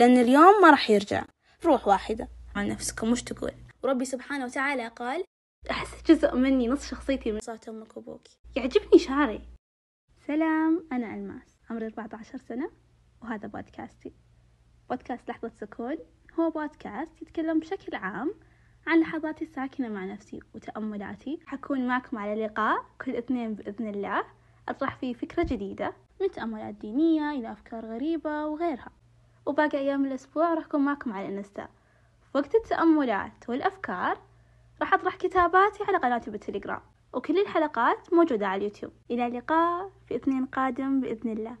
لأن اليوم ما راح يرجع. روح واحدة. عن نفسكم وش تقول؟ وربي سبحانه وتعالى قال أحس جزء مني نص شخصيتي من صوت أمك وأبوك يعجبني شعري. سلام أنا ألماس. عمري 14 سنة وهذا بودكاستي. بودكاست لحظة سكون. هو بودكاست يتكلم بشكل عام عن لحظاتي الساكنة مع نفسي وتأملاتي. حكون معكم على لقاء كل اثنين بإذن الله. أطرح فيه فكرة جديدة من تأملات دينية إلى أفكار غريبة وغيرها. وباقي أيام الأسبوع راح أكون معكم على الإنستا وقت التأملات والأفكار راح أطرح كتاباتي على قناتي بالتليجرام وكل الحلقات موجودة على اليوتيوب. إلى اللقاء في اثنين قادم بإذن الله.